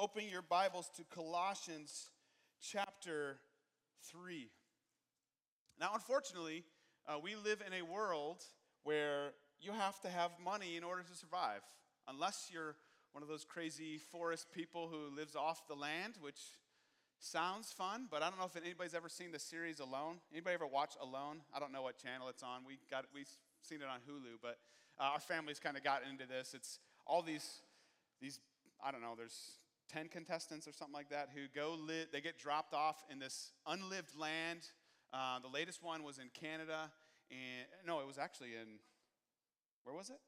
open your Bibles to Colossians chapter 3. Now, unfortunately, uh, we live in a world where you have to have money in order to survive. Unless you're one of those crazy forest people who lives off the land, which sounds fun, but I don't know if anybody's ever seen the series Alone. Anybody ever watch Alone? I don't know what channel it's on. We got we've seen it on Hulu, but uh, our family's kind of got into this. It's all these these I don't know. There's 10 contestants or something like that who go live, they get dropped off in this unlived land. Uh, the latest one was in Canada, and no, it was actually in, where was it?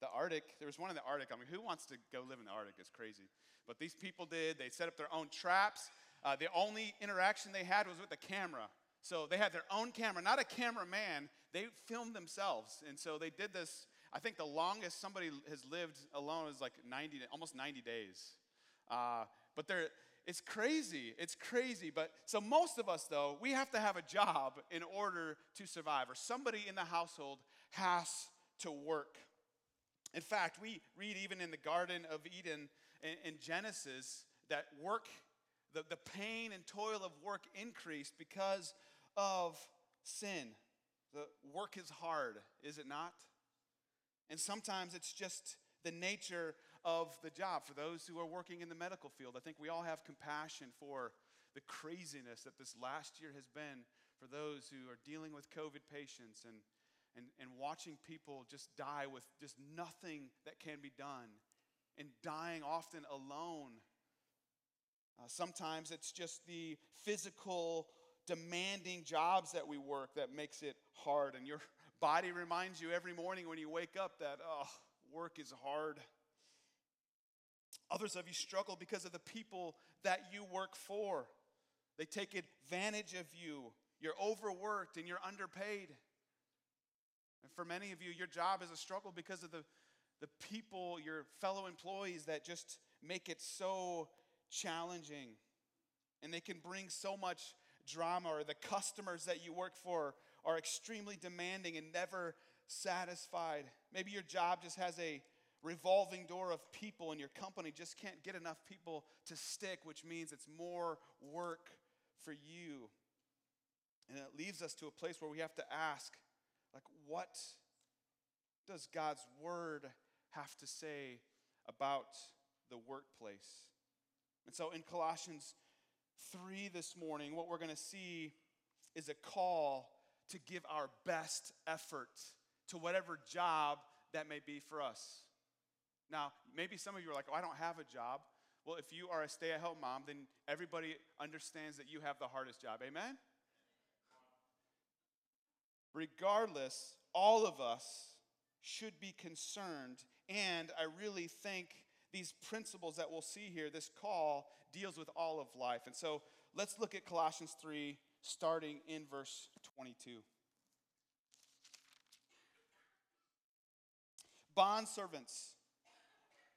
The Arctic. There was one in the Arctic. I mean, who wants to go live in the Arctic? It's crazy. But these people did. They set up their own traps. Uh, the only interaction they had was with the camera. So they had their own camera, not a cameraman. They filmed themselves. And so they did this. I think the longest somebody has lived alone is like 90, almost 90 days. Uh, but they're, it's crazy. It's crazy. But so most of us, though, we have to have a job in order to survive, or somebody in the household has to work. In fact, we read even in the Garden of Eden in, in Genesis that work, the, the pain and toil of work increased because of sin. The work is hard, is it not? And sometimes it's just the nature of the job. For those who are working in the medical field, I think we all have compassion for the craziness that this last year has been for those who are dealing with COVID patients and, and, and watching people just die with just nothing that can be done and dying often alone. Uh, sometimes it's just the physical, demanding jobs that we work that makes it hard. And your body reminds you every morning when you wake up that, oh, work is hard. Others of you struggle because of the people that you work for. They take advantage of you. You're overworked and you're underpaid. And for many of you, your job is a struggle because of the, the people, your fellow employees that just make it so challenging. And they can bring so much drama, or the customers that you work for are extremely demanding and never satisfied. Maybe your job just has a revolving door of people, and your company just can't get enough people to stick, which means it's more work for you. And it leaves us to a place where we have to ask, like, what does God's word have to say about the workplace? And so in Colossians 3 this morning, what we're going to see is a call to give our best effort to whatever job that may be for us. Now, maybe some of you are like, oh, I don't have a job. Well, if you are a stay at home mom, then everybody understands that you have the hardest job. Amen? Regardless, all of us should be concerned. And I really think these principles that we'll see here, this call, deals with all of life. And so let's look at Colossians 3, starting in verse 22. Bond servants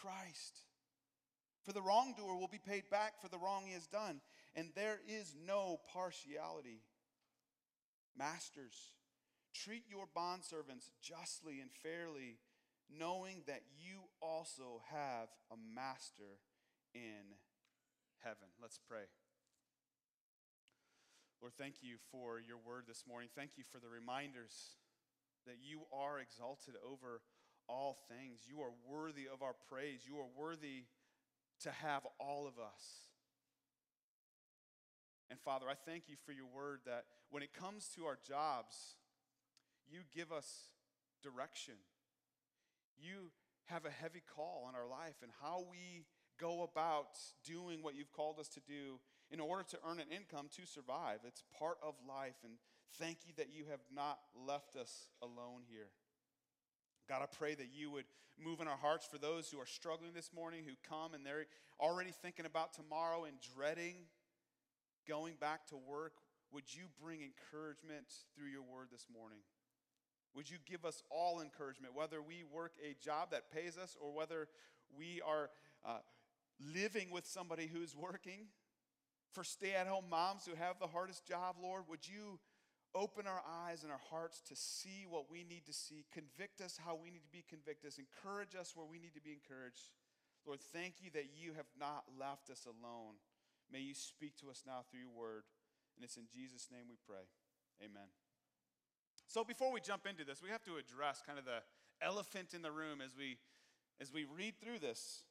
Christ. For the wrongdoer will be paid back for the wrong he has done, and there is no partiality. Masters, treat your bondservants justly and fairly, knowing that you also have a master in heaven. Let's pray. Lord, thank you for your word this morning. Thank you for the reminders that you are exalted over all things. You are worthy of our praise. You are worthy to have all of us. And Father, I thank you for your word that when it comes to our jobs, you give us direction. You have a heavy call on our life and how we go about doing what you've called us to do in order to earn an income to survive. It's part of life. And thank you that you have not left us alone here. God, I pray that you would move in our hearts for those who are struggling this morning, who come and they're already thinking about tomorrow and dreading going back to work. Would you bring encouragement through your word this morning? Would you give us all encouragement, whether we work a job that pays us or whether we are uh, living with somebody who's working? For stay at home moms who have the hardest job, Lord, would you open our eyes and our hearts to see what we need to see, convict us how we need to be convicted, encourage us where we need to be encouraged. Lord, thank you that you have not left us alone. May you speak to us now through your word. And it's in Jesus' name we pray. Amen. So before we jump into this, we have to address kind of the elephant in the room as we as we read through this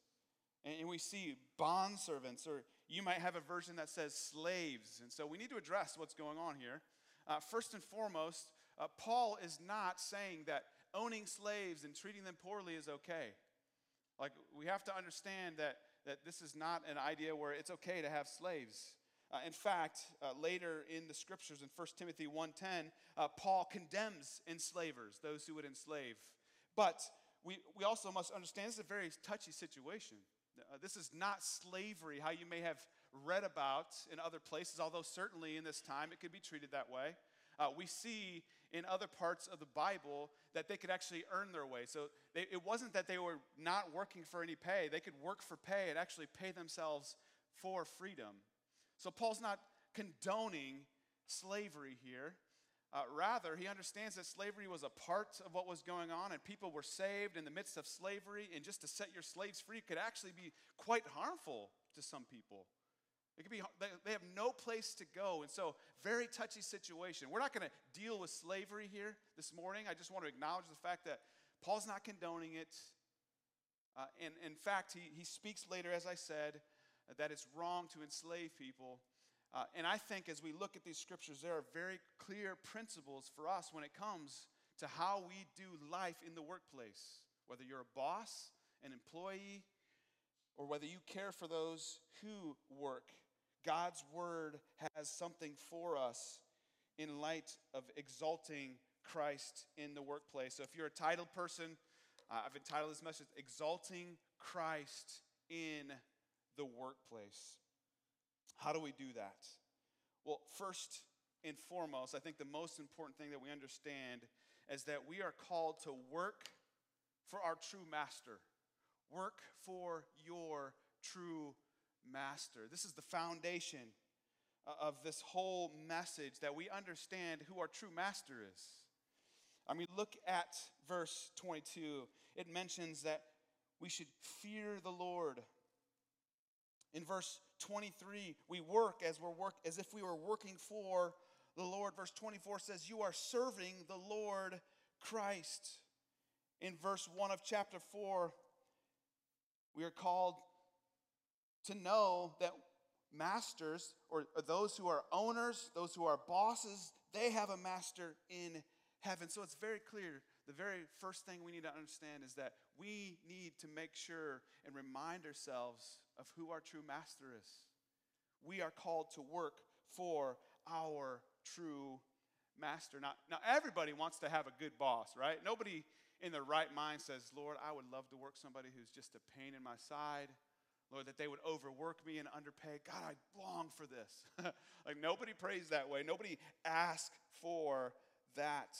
and we see bond servants, or you might have a version that says slaves. And so we need to address what's going on here. Uh, first and foremost, uh, Paul is not saying that owning slaves and treating them poorly is okay. Like, we have to understand that, that this is not an idea where it's okay to have slaves. Uh, in fact, uh, later in the scriptures in 1 Timothy 1.10, uh, Paul condemns enslavers, those who would enslave. But we, we also must understand this is a very touchy situation. Uh, this is not slavery, how you may have read about in other places, although certainly in this time it could be treated that way. Uh, we see in other parts of the Bible that they could actually earn their way. So they, it wasn't that they were not working for any pay, they could work for pay and actually pay themselves for freedom. So Paul's not condoning slavery here. Uh, rather, he understands that slavery was a part of what was going on, and people were saved in the midst of slavery. And just to set your slaves free could actually be quite harmful to some people. It could be, they have no place to go. And so, very touchy situation. We're not going to deal with slavery here this morning. I just want to acknowledge the fact that Paul's not condoning it. Uh, and in fact, he, he speaks later, as I said, that it's wrong to enslave people. Uh, and I think as we look at these scriptures, there are very clear principles for us when it comes to how we do life in the workplace. Whether you're a boss, an employee, or whether you care for those who work, God's word has something for us in light of exalting Christ in the workplace. So if you're a titled person, uh, I've entitled this message, Exalting Christ in the Workplace. How do we do that? Well, first and foremost, I think the most important thing that we understand is that we are called to work for our true master. Work for your true master. This is the foundation of this whole message that we understand who our true master is. I mean, look at verse 22. It mentions that we should fear the Lord. In verse 23, we work as we're work as if we were working for the Lord. Verse 24 says, "You are serving the Lord Christ." In verse 1 of chapter 4, we are called to know that masters, or, those who are owners, those who are bosses, they have a master in heaven. So it's very clear. The very first thing we need to understand is that we need to make sure and remind ourselves of who our true master is. We are called to work for our true master. Now, now everybody wants to have a good boss, right? Nobody in their right mind says, Lord, I would love to work somebody who's just a pain in my side. Lord, that they would overwork me and underpay. God, I long for this. like nobody prays that way. Nobody asks for that.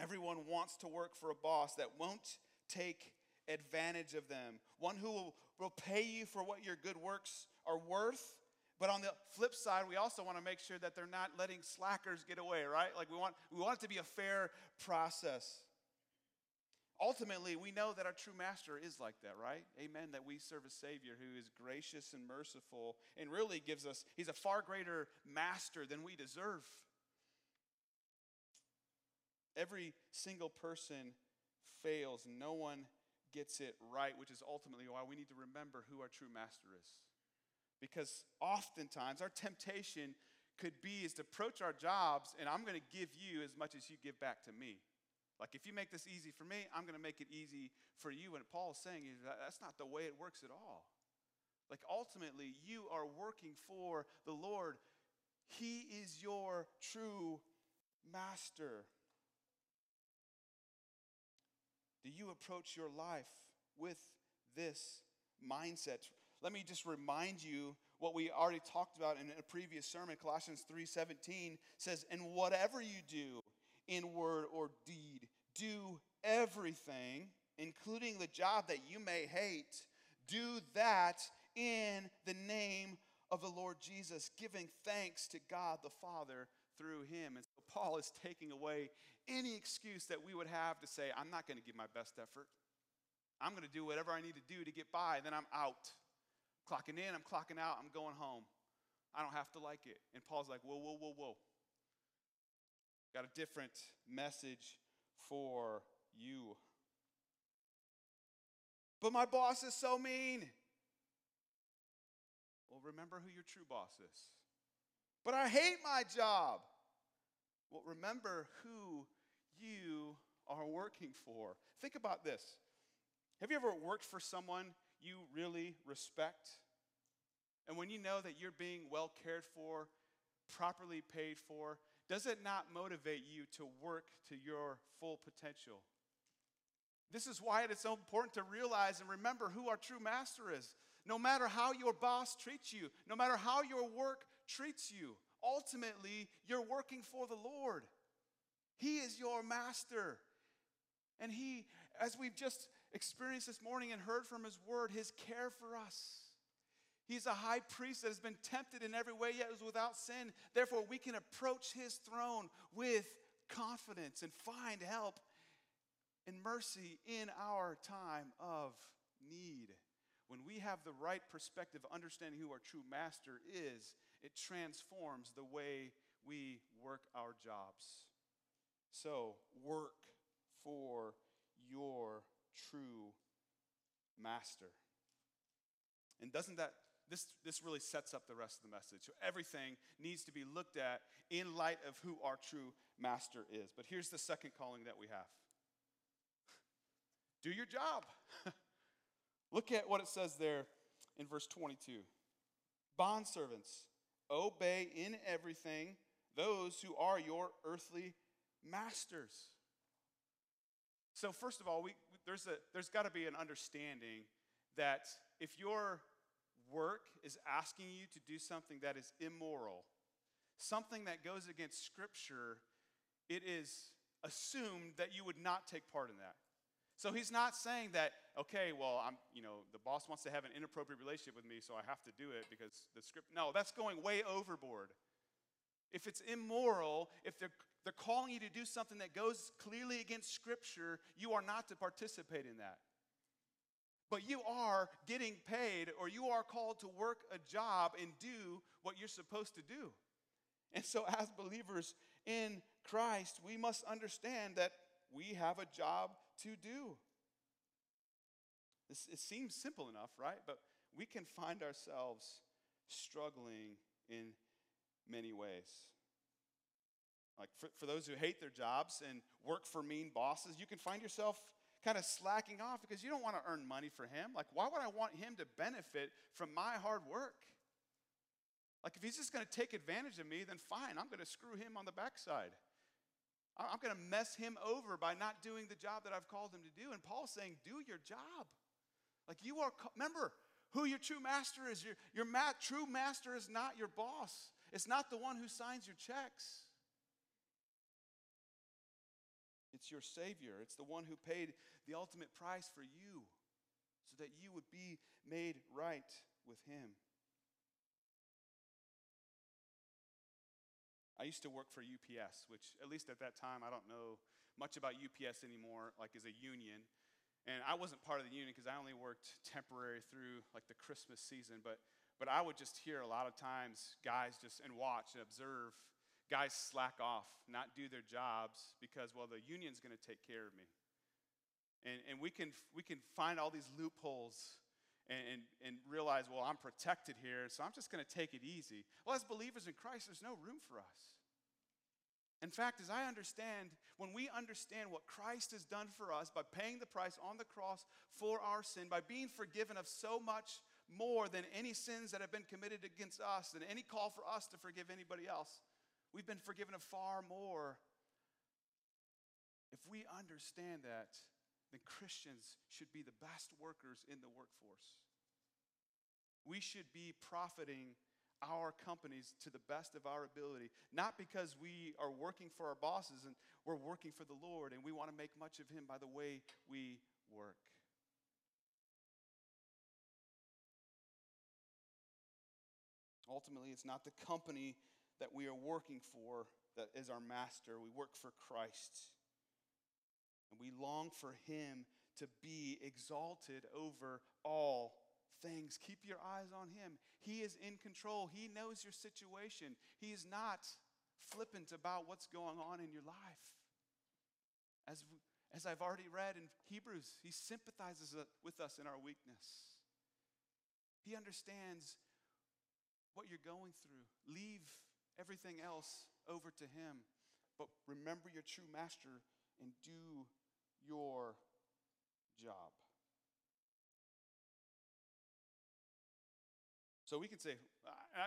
Everyone wants to work for a boss that won't take advantage of them, one who will, will pay you for what your good works are worth. But on the flip side, we also want to make sure that they're not letting slackers get away, right? Like we want, we want it to be a fair process. Ultimately, we know that our true master is like that, right? Amen. That we serve a Savior who is gracious and merciful and really gives us, he's a far greater master than we deserve. Every single person fails, no one gets it right, which is ultimately why we need to remember who our true master is. Because oftentimes our temptation could be is to approach our jobs and I'm going to give you as much as you give back to me. Like, if you make this easy for me, I'm going to make it easy for you. And Paul's saying that's not the way it works at all. Like, ultimately, you are working for the Lord, He is your true master. Do you approach your life with this mindset? Let me just remind you what we already talked about in a previous sermon. Colossians 3:17 says, "And whatever you do in word or deed, do everything, including the job that you may hate, do that in the name of the Lord Jesus, giving thanks to God the Father through him. And so Paul is taking away any excuse that we would have to say, I'm not going to give my best effort. I'm going to do whatever I need to do to get by, then I'm out. Clocking in, I'm clocking out, I'm going home. I don't have to like it. And Paul's like, whoa, whoa, whoa, whoa. Got a different message for you. But my boss is so mean. Well, remember who your true boss is. But I hate my job. Well, remember who you are working for. Think about this. Have you ever worked for someone you really respect? And when you know that you're being well cared for, properly paid for, does it not motivate you to work to your full potential? This is why it is so important to realize and remember who our true master is. No matter how your boss treats you, no matter how your work treats you, ultimately you're working for the Lord. He is your master. And He, as we've just experienced this morning and heard from His word, His care for us. He's a high priest that has been tempted in every way, yet is without sin. Therefore, we can approach His throne with confidence and find help and mercy in our time of need. When we have the right perspective, understanding who our true master is, it transforms the way we work our jobs. So, work for your true master. And doesn't that this, this really sets up the rest of the message. So everything needs to be looked at in light of who our true master is. But here's the second calling that we have do your job. Look at what it says there in verse 22. Bondservants, obey in everything those who are your earthly masters. So, first of all, we, there's, a, there's got to be an understanding that if your work is asking you to do something that is immoral, something that goes against Scripture, it is assumed that you would not take part in that. So he's not saying that, okay, well, I'm, you know, the boss wants to have an inappropriate relationship with me, so I have to do it because the script. No, that's going way overboard. If it's immoral, if they're, they're calling you to do something that goes clearly against Scripture, you are not to participate in that. But you are getting paid or you are called to work a job and do what you're supposed to do. And so, as believers in Christ, we must understand that we have a job to do. This, it seems simple enough, right? But we can find ourselves struggling in many ways. Like for, for those who hate their jobs and work for mean bosses, you can find yourself kind of slacking off because you don't want to earn money for him. Like, why would I want him to benefit from my hard work? Like, if he's just going to take advantage of me, then fine, I'm going to screw him on the backside. I'm going to mess him over by not doing the job that I've called him to do. And Paul's saying, do your job. Like you are, remember who your true master is. Your, your ma- true master is not your boss, it's not the one who signs your checks. It's your Savior. It's the one who paid the ultimate price for you so that you would be made right with Him. I used to work for UPS, which, at least at that time, I don't know much about UPS anymore, like as a union. And I wasn't part of the union because I only worked temporary through like the Christmas season. But, but I would just hear a lot of times guys just and watch and observe guys slack off, not do their jobs because, well, the union's going to take care of me. And, and we, can, we can find all these loopholes and, and, and realize, well, I'm protected here, so I'm just going to take it easy. Well, as believers in Christ, there's no room for us. In fact, as I understand, when we understand what Christ has done for us by paying the price on the cross for our sin, by being forgiven of so much more than any sins that have been committed against us, than any call for us to forgive anybody else, we've been forgiven of far more. If we understand that, then Christians should be the best workers in the workforce. We should be profiting our companies to the best of our ability, not because we are working for our bosses and we're working for the Lord and we want to make much of Him by the way we work. Ultimately, it's not the company that we are working for that is our master. We work for Christ. And we long for Him to be exalted over all things. Keep your eyes on Him. He is in control, He knows your situation. He is not flippant about what's going on in your life. As, as I've already read in Hebrews, He sympathizes with us in our weakness. He understands what you're going through. Leave everything else over to Him, but remember your true master and do your job. So we can say,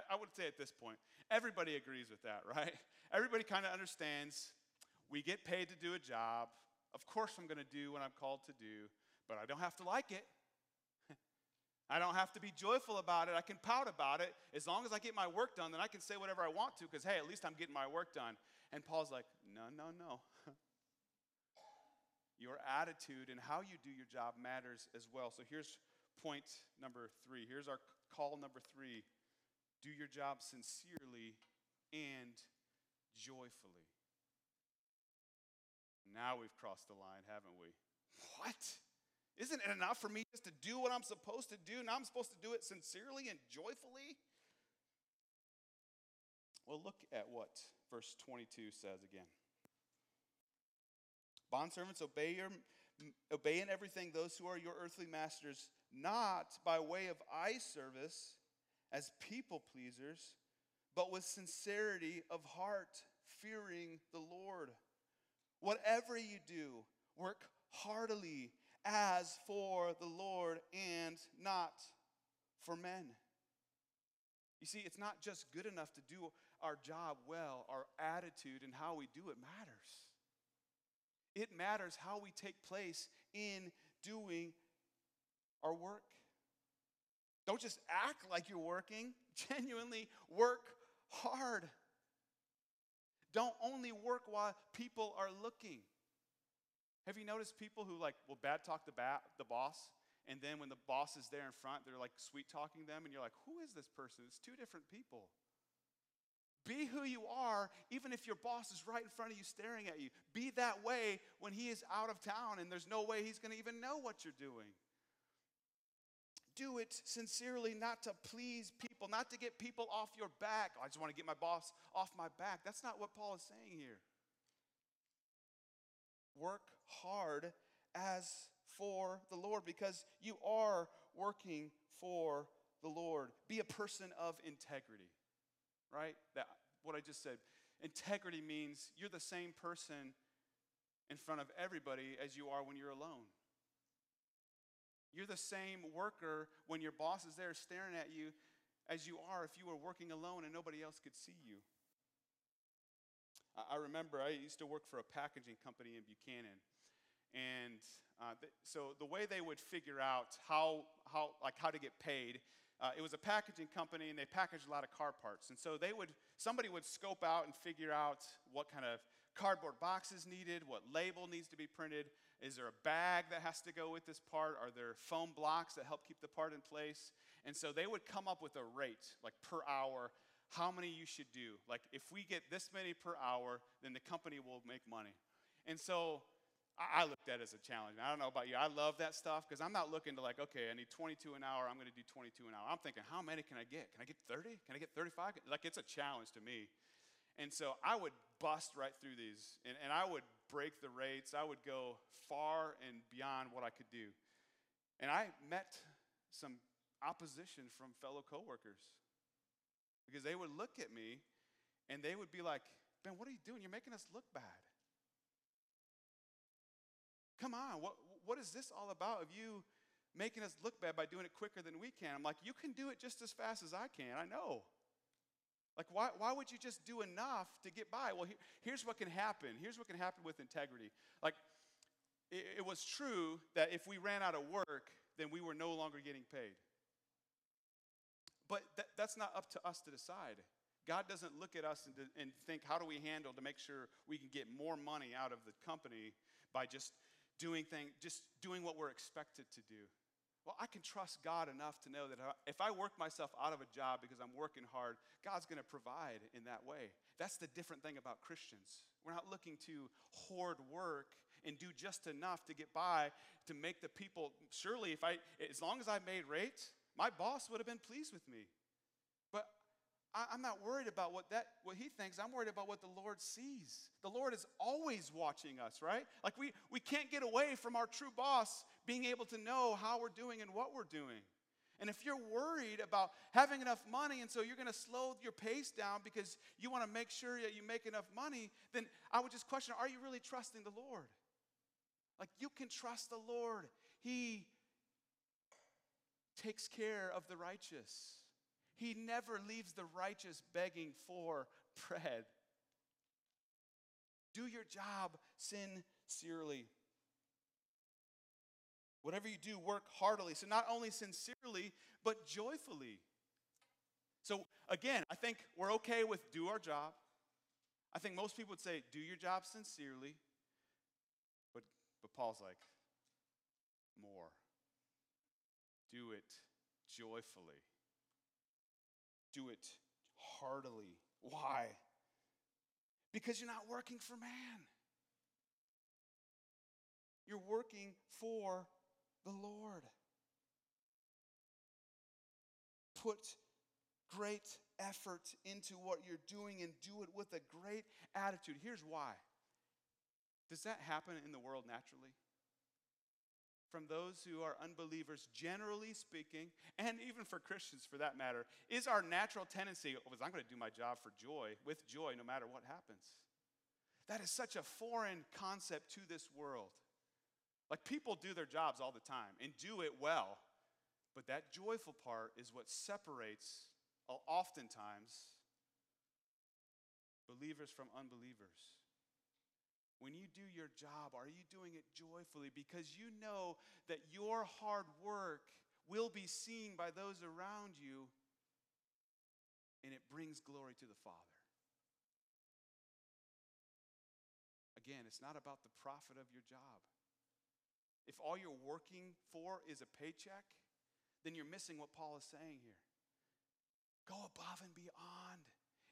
I, would say at this point, everybody agrees with that, right? Everybody kind of understands we get paid to do a job. Of course, I'm going to do what I'm called to do, but I don't have to like it. I don't have to be joyful about it. I can pout about it. As long as I get my work done, then I can say whatever I want to because, hey, at least I'm getting my work done. And Paul's like, no, no, no. your attitude and how you do your job matters as well. So here's point number three. Here's our call number three do your job sincerely and joyfully. Now we've crossed the line, haven't we? What? Isn't it enough for me just to do what I'm supposed to do? Now I'm supposed to do it sincerely and joyfully? Well, look at what verse 22 says again. Bondservants, obey, your, obey in everything those who are your earthly masters, not by way of eye service as people pleasers, but with sincerity of heart, fearing the Lord. Whatever you do, work heartily as for the Lord and not for men. You see, it's not just good enough to do our job well, our attitude and how we do it matters. It matters how we take place in doing our work. Don't just act like you're working, genuinely work hard. Don't only work while people are looking. Have you noticed people who like will bad talk the, ba- the boss, and then when the boss is there in front, they're like sweet talking them, and you're like, who is this person? It's two different people. Be who you are, even if your boss is right in front of you staring at you. Be that way when he is out of town and there's no way he's going to even know what you're doing. Do it sincerely, not to please people, not to get people off your back. Oh, I just want to get my boss off my back. That's not what Paul is saying here. Work hard as for the Lord because you are working for the Lord. Be a person of integrity right? That what I just said. Integrity means you're the same person in front of everybody as you are when you're alone. You're the same worker when your boss is there staring at you as you are if you were working alone and nobody else could see you. I remember I used to work for a packaging company in Buchanan. And uh, th- so the way they would figure out how, how, like how to get paid uh, it was a packaging company and they packaged a lot of car parts. And so they would, somebody would scope out and figure out what kind of cardboard boxes needed, what label needs to be printed. Is there a bag that has to go with this part? Are there foam blocks that help keep the part in place? And so they would come up with a rate, like per hour, how many you should do. Like if we get this many per hour, then the company will make money. And so I looked at it as a challenge. I don't know about you. I love that stuff because I'm not looking to like, okay, I need 22 an hour. I'm going to do 22 an hour. I'm thinking, how many can I get? Can I get 30? Can I get 35? Like, it's a challenge to me. And so I would bust right through these and, and I would break the rates. I would go far and beyond what I could do. And I met some opposition from fellow coworkers because they would look at me and they would be like, Ben, what are you doing? You're making us look bad. Come on, what, what is this all about of you making us look bad by doing it quicker than we can? I'm like, you can do it just as fast as I can. I know. Like, why, why would you just do enough to get by? Well, here, here's what can happen. Here's what can happen with integrity. Like, it, it was true that if we ran out of work, then we were no longer getting paid. But that, that's not up to us to decide. God doesn't look at us and, and think, how do we handle to make sure we can get more money out of the company by just doing things, just doing what we're expected to do. Well, I can trust God enough to know that if I work myself out of a job because I'm working hard, God's going to provide in that way. That's the different thing about Christians. We're not looking to hoard work and do just enough to get by to make the people. Surely, if I, as long as I made rates, my boss would have been pleased with me. I, am not worried about what that what he thinks. I'm worried about what the Lord sees. The Lord is always watching us, right? Like we we can't get away from our true boss being able to know how we're doing and what we're doing. And if you're worried about having enough money and so you're going to slow your pace down because you want to make sure that you make enough money, then I would just question are you really trusting the Lord? Like you can trust the Lord. He takes care of the righteous. He never leaves the righteous begging for bread. Do your job sincerely. Whatever you do, work heartily. So, not only sincerely, but joyfully. So, again, I think we're okay with do our job. I think most people would say, do your job sincerely. But, but Paul's like, more. Do it joyfully do it heartily. Why? Because you're not working for man. You're working for the Lord. Put great effort into what you're doing and do it with a great attitude. Here's why. Does that happen in the world naturally? From those who are unbelievers, generally speaking, and even for Christians for that matter, is our natural tendency, oh, I'm going to do my job for joy, with joy, no matter what happens. That is such a foreign concept to this world. Like people do their jobs all the time and do it well, but that joyful part is what separates, uh, oftentimes, believers from unbelievers. When you do your job, are you doing it joyfully because you know that your hard work will be seen by those around you and it brings glory to the Father? Again, it's not about the profit of your job. If all you're working for is a paycheck, then you're missing what Paul is saying here. Go above and beyond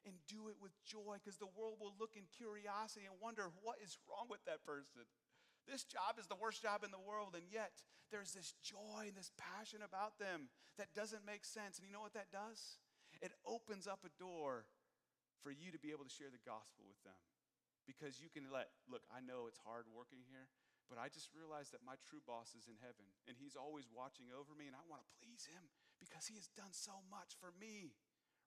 and do it with joy because the world will look in curiosity and wonder what is wrong with that person. This job is the worst job in the world, and yet there's this joy and this passion about them that doesn't make sense. And you know what that does? It opens up a door for you to be able to share the gospel with them. Because you can let, look, I know it's hard working here, but I just realized that my true boss is in heaven, and he's always watching over me, and I want to please him because he has done so much for me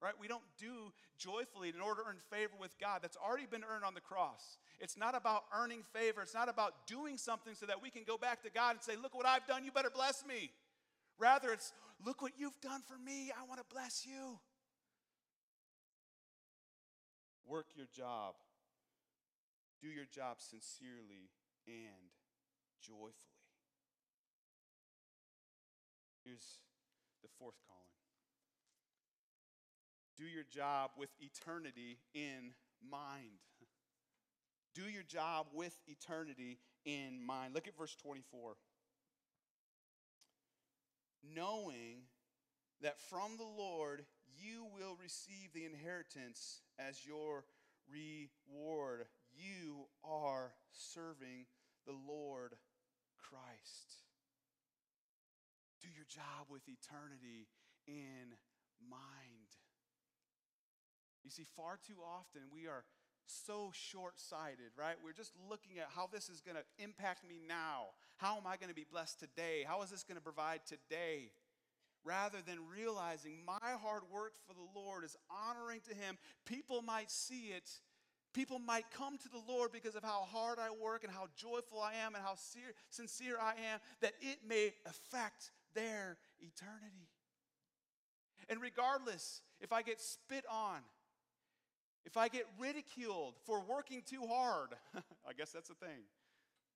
right? We don't do joyfully in order to earn favor with God. That's already been earned on the cross. It's not about earning favor, it's not about doing something so that we can go back to God and say, Look what I've done, you better bless me. Rather, it's, Look what you've done for me, I want to bless you. Work your job, do your job sincerely and joyfully. Here's the fourth column. Do your job with eternity in mind. Do your job with eternity in mind. Look at verse 24. Knowing that from the Lord you will receive the inheritance as your reward. You are serving the Lord Christ. Do your job with eternity in mind. You see, far too often we are so short sighted, right? We're just looking at how this is going to impact me now. How am I going to be blessed today? How is this going to provide today? Rather than realizing my hard work for the Lord is honoring to Him, people might see it. People might come to the Lord because of how hard I work and how joyful I am and how sincere I am, that it may affect their eternity. And regardless if I get spit on, if I get ridiculed for working too hard, I guess that's a thing.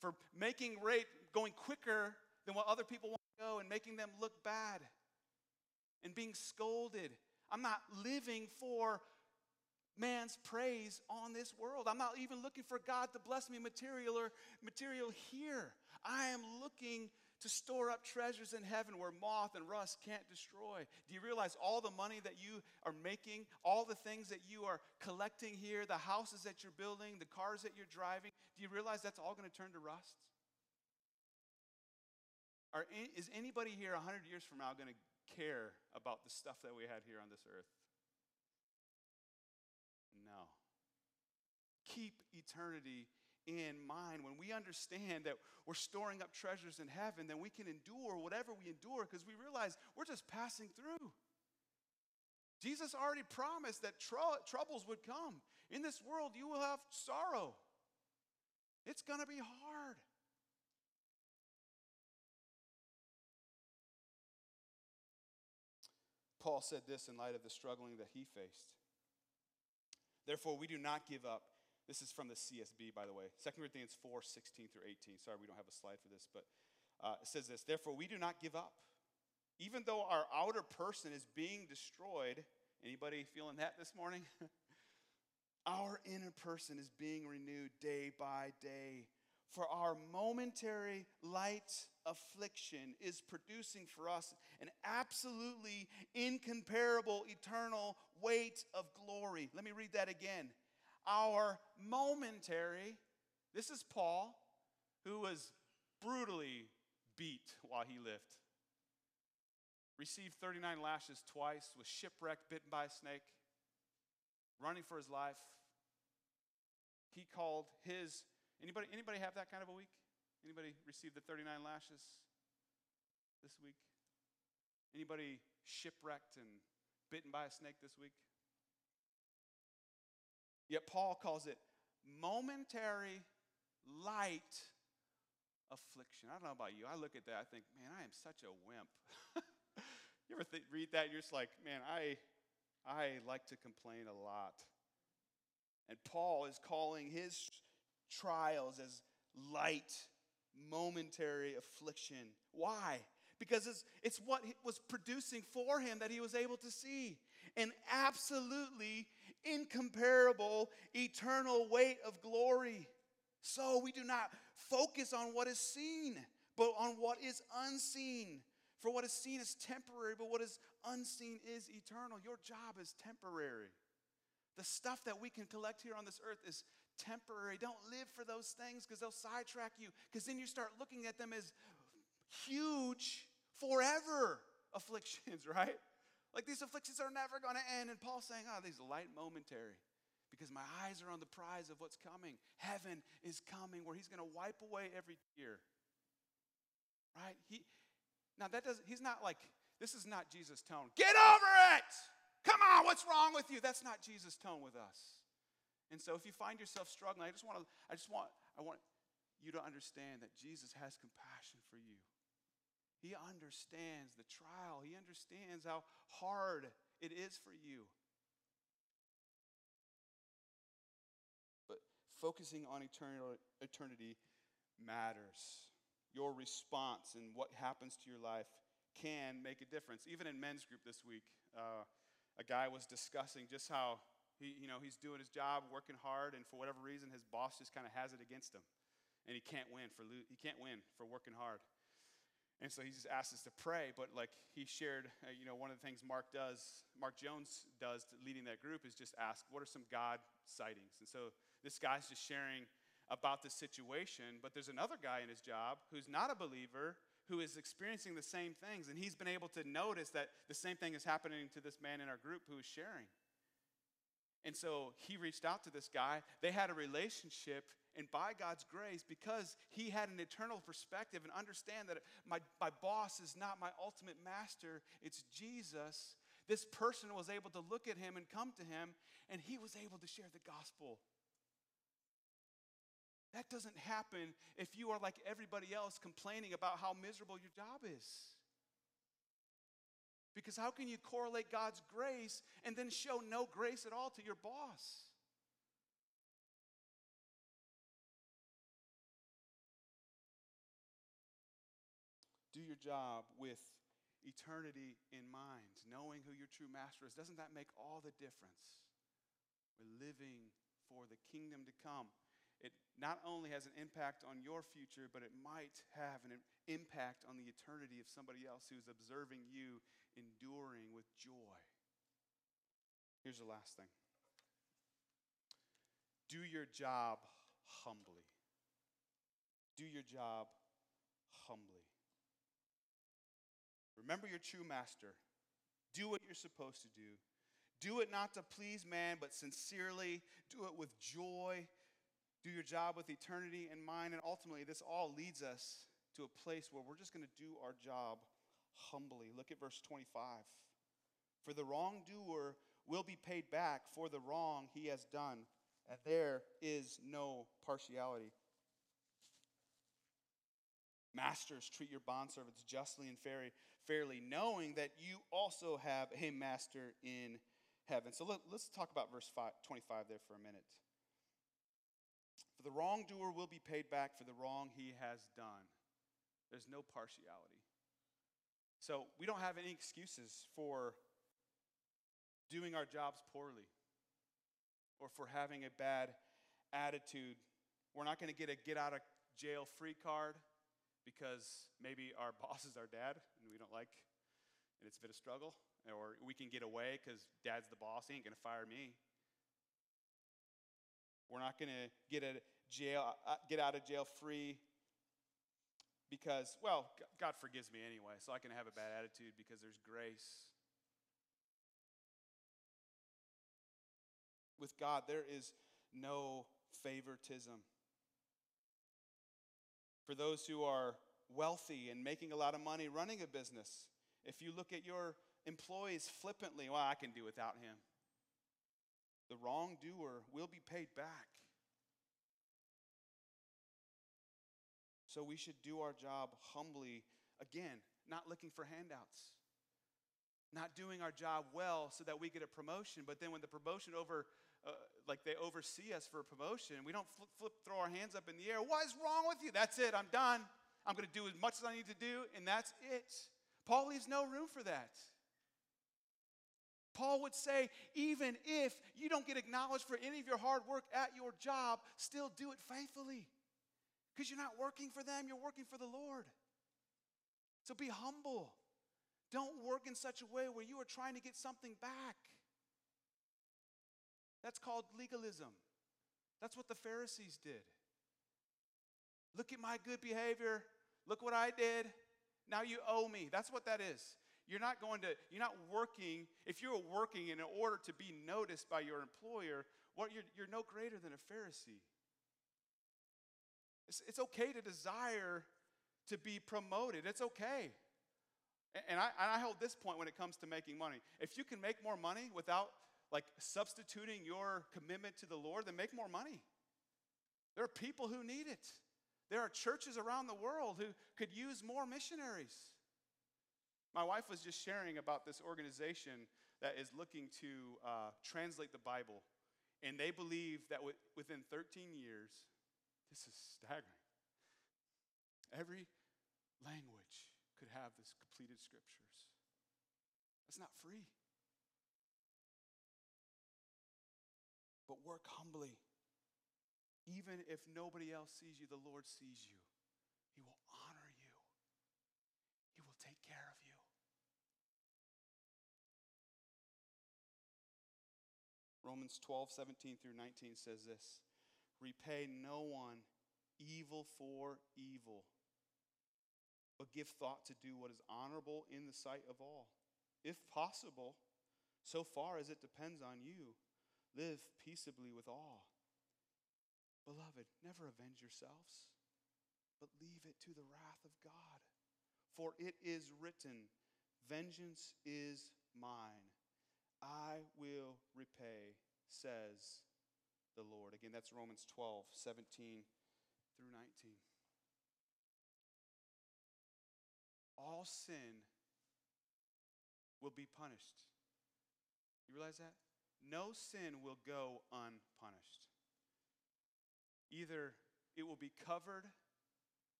for making rate going quicker than what other people want to go and making them look bad and being scolded. I'm not living for man's praise on this world. I'm not even looking for God to bless me material or material here. I am looking to store up treasures in heaven where moth and rust can't destroy. Do you realize all the money that you are making, all the things that you are collecting here, the houses that you're building, the cars that you're driving, do you realize that's all going to turn to rust? Are, is anybody here 100 years from now going to care about the stuff that we had here on this earth? No. Keep eternity in mind, when we understand that we're storing up treasures in heaven, then we can endure whatever we endure because we realize we're just passing through. Jesus already promised that tr- troubles would come. In this world, you will have sorrow. It's going to be hard. Paul said this in light of the struggling that he faced. Therefore, we do not give up this is from the CSB, by the way. 2 Corinthians 4 16 through 18. Sorry, we don't have a slide for this, but uh, it says this Therefore, we do not give up. Even though our outer person is being destroyed, anybody feeling that this morning? our inner person is being renewed day by day. For our momentary light affliction is producing for us an absolutely incomparable eternal weight of glory. Let me read that again our momentary, this is Paul, who was brutally beat while he lived. Received 39 lashes twice, was shipwrecked, bitten by a snake, running for his life. He called his anybody anybody have that kind of a week? Anybody received the 39 lashes this week? Anybody shipwrecked and bitten by a snake this week? Yet Paul calls it momentary light affliction. I don't know about you. I look at that, I think, man, I am such a wimp. you ever th- read that? You're just like, man, I, I like to complain a lot. And Paul is calling his trials as light, momentary affliction. Why? Because it's, it's what was producing for him that he was able to see. And absolutely incomparable, eternal weight of glory. So we do not focus on what is seen, but on what is unseen. For what is seen is temporary, but what is unseen is eternal. Your job is temporary. The stuff that we can collect here on this earth is temporary. Don't live for those things because they'll sidetrack you. Because then you start looking at them as huge, forever afflictions, right? Like these afflictions are never going to end. And Paul's saying, oh, these are light momentary because my eyes are on the prize of what's coming. Heaven is coming where he's going to wipe away every tear. Right? He, now that doesn't he's not like, this is not Jesus' tone. Get over it! Come on, what's wrong with you? That's not Jesus' tone with us. And so if you find yourself struggling, I just want to, I just want, I want you to understand that Jesus has compassion for you. He understands the trial, He understands how hard it is for you. But focusing on eternity matters. Your response and what happens to your life can make a difference. Even in men's group this week, uh, a guy was discussing just how he, you know, he's doing his job, working hard, and for whatever reason, his boss just kind of has it against him, and he can't win for lo- he can't win for working hard. And so he just asked us to pray, but like he shared, uh, you know, one of the things Mark does, Mark Jones does leading that group is just ask, what are some God sightings? And so this guy's just sharing about the situation, but there's another guy in his job who's not a believer who is experiencing the same things, and he's been able to notice that the same thing is happening to this man in our group who is sharing. And so he reached out to this guy. They had a relationship, and by God's grace, because he had an eternal perspective and understand that my, my boss is not my ultimate master, it's Jesus, this person was able to look at him and come to him, and he was able to share the gospel. That doesn't happen if you are like everybody else complaining about how miserable your job is. Because how can you correlate God's grace and then show no grace at all to your boss? Do your job with eternity in mind, knowing who your true master is. Doesn't that make all the difference? We're living for the kingdom to come. It not only has an impact on your future, but it might have an impact on the eternity of somebody else who's observing you enduring with joy. Here's the last thing do your job humbly. Do your job humbly. Remember your true master. Do what you're supposed to do. Do it not to please man, but sincerely. Do it with joy. Do your job with eternity in mind. And ultimately, this all leads us to a place where we're just going to do our job humbly. Look at verse 25. For the wrongdoer will be paid back for the wrong he has done, and there is no partiality. Masters, treat your bondservants justly and fairly, knowing that you also have a master in heaven. So let, us talk about verse 5, 25 there for a minute. For the wrongdoer will be paid back for the wrong he has done. There's no partiality. So we don't have any excuses for doing our jobs poorly or for having a bad attitude. We're not going to get a get out of jail free card because maybe our boss is our dad and we don't like, and it's a struggle, or we can get away because dad's the boss, he ain't gonna fire me. We're not gonna get a jail, uh, get out of jail free because, well, God forgives me anyway, so I can have a bad attitude because there's grace. With God, there is no favoritism for those who are wealthy and making a lot of money running a business. If you look at your employees flippantly, well, I can do without him. The wrongdoer will be paid back. So we should do our job humbly, again, not looking for handouts, not doing our job well so that we get a promotion, but then when the promotion over uh, like they oversee us for a promotion. We don't flip, flip, throw our hands up in the air. What is wrong with you? That's it. I'm done. I'm going to do as much as I need to do, and that's it. Paul leaves no room for that. Paul would say, even if you don't get acknowledged for any of your hard work at your job, still do it faithfully. Because you're not working for them, you're working for the Lord. So be humble. Don't work in such a way where you are trying to get something back. That's called legalism. That's what the Pharisees did. Look at my good behavior. Look what I did. Now you owe me. That's what that is. You're not going to, you're not working. If you're working in order to be noticed by your employer, what you're, you're no greater than a Pharisee. It's, it's okay to desire to be promoted. It's okay. And I, and I hold this point when it comes to making money. If you can make more money without like substituting your commitment to the Lord, then make more money. There are people who need it. There are churches around the world who could use more missionaries. My wife was just sharing about this organization that is looking to uh, translate the Bible, and they believe that w- within 13 years, this is staggering. Every language could have this completed scriptures. That's not free. but work humbly. Even if nobody else sees you, the Lord sees you. He will honor you, He will take care of you. Romans 12, 17 through 19 says this Repay no one evil for evil, but give thought to do what is honorable in the sight of all. If possible, so far as it depends on you Live peaceably with all. Beloved, never avenge yourselves, but leave it to the wrath of God. For it is written, Vengeance is mine. I will repay, says the Lord. Again, that's Romans 12, 17 through 19. All sin will be punished. You realize that? no sin will go unpunished. Either it will be covered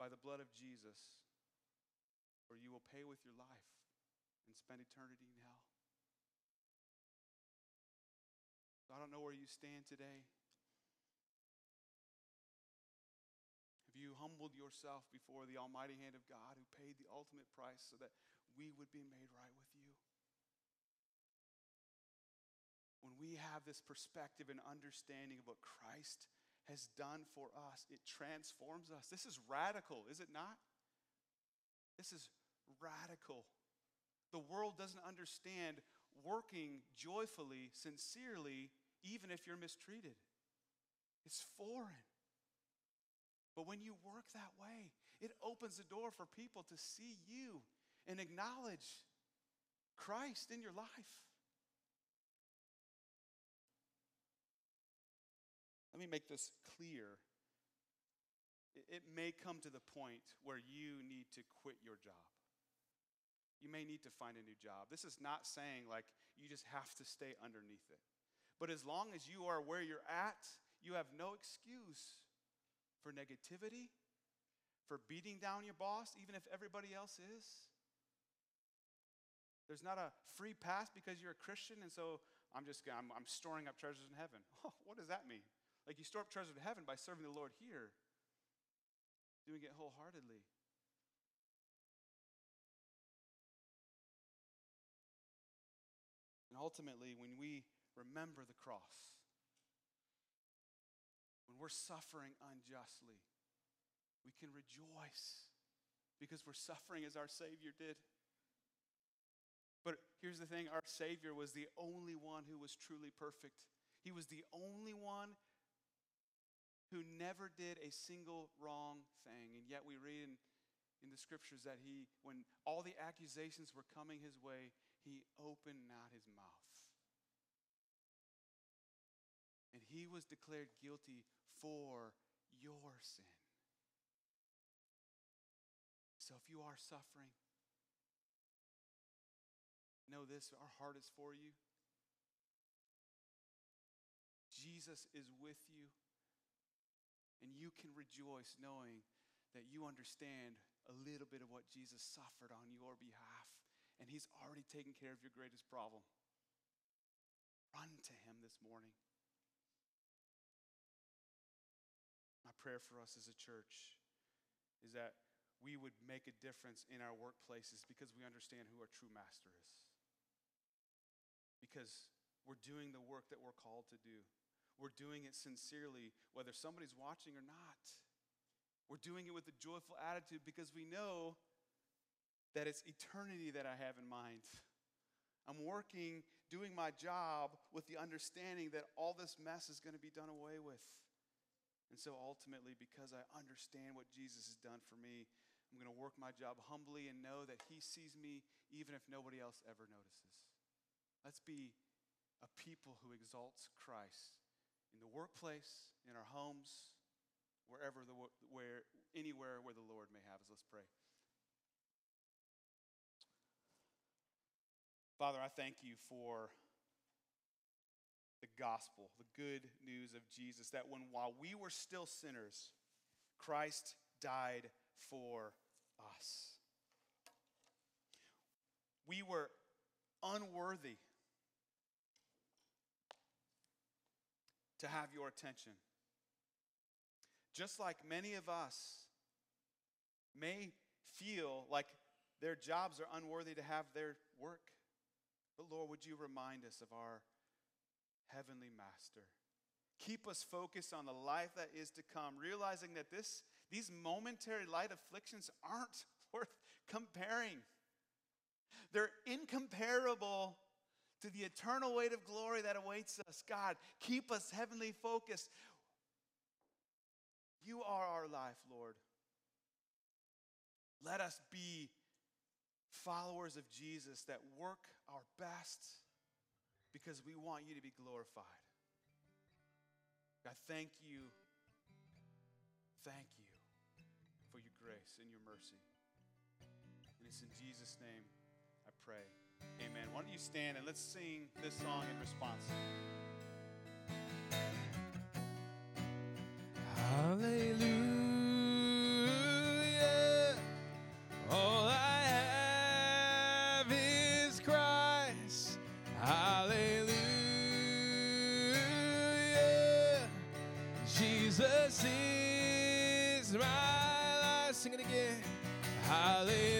by the blood of Jesus, or you will pay with your life and spend eternity in hell. Don't know where you stand today. Have you humbled yourself before the almighty hand of God who paid the ultimate price so that we would be made right with you? When we have this perspective and understanding of what Christ has done for us, it transforms us. This is radical, is it not? This is radical. The world doesn't understand working joyfully, sincerely, even if you're mistreated. It's foreign. But when you work that way, it opens the door for people to see you and acknowledge Christ in your life. Let me make this clear. It may come to the point where you need to quit your job. You may need to find a new job. This is not saying like you just have to stay underneath it. But as long as you are where you're at, you have no excuse for negativity, for beating down your boss, even if everybody else is. There's not a free pass because you're a Christian, and so I'm just I'm, I'm storing up treasures in heaven. Oh, what does that mean? Like you store up treasures in heaven by serving the Lord here, doing it wholeheartedly. And ultimately, when we remember the cross, when we're suffering unjustly, we can rejoice because we're suffering as our Savior did. But here's the thing our Savior was the only one who was truly perfect. He was the only one who never did a single wrong thing. And yet we read in, in the scriptures that he, when all the accusations were coming his way, he opened not his mouth. He was declared guilty for your sin. So if you are suffering, know this our heart is for you. Jesus is with you. And you can rejoice knowing that you understand a little bit of what Jesus suffered on your behalf. And he's already taken care of your greatest problem. Run to him this morning. Prayer for us as a church is that we would make a difference in our workplaces because we understand who our true master is. Because we're doing the work that we're called to do. We're doing it sincerely, whether somebody's watching or not. We're doing it with a joyful attitude because we know that it's eternity that I have in mind. I'm working, doing my job with the understanding that all this mess is going to be done away with. And so ultimately, because I understand what Jesus has done for me, I'm going to work my job humbly and know that He sees me even if nobody else ever notices. Let's be a people who exalts Christ in the workplace, in our homes, wherever the where anywhere where the Lord may have us. Let's pray. Father, I thank you for the gospel, the good news of Jesus, that when while we were still sinners, Christ died for us. We were unworthy to have your attention. Just like many of us may feel like their jobs are unworthy to have their work. But Lord, would you remind us of our heavenly master? Keep us focused on the life that is to come, realizing that this, these momentary light afflictions aren't worth comparing. They're incomparable to the eternal weight of glory that awaits us. God, keep us heavenly focused. You are our life, Lord. Let us be followers of Jesus that work our best because we want you to be glorified. God, thank you. Thank you for your grace and your mercy. And it's in Jesus' name I pray. Amen. Why don't you stand and let's sing this song in response. Hallelujah. Hallelujah.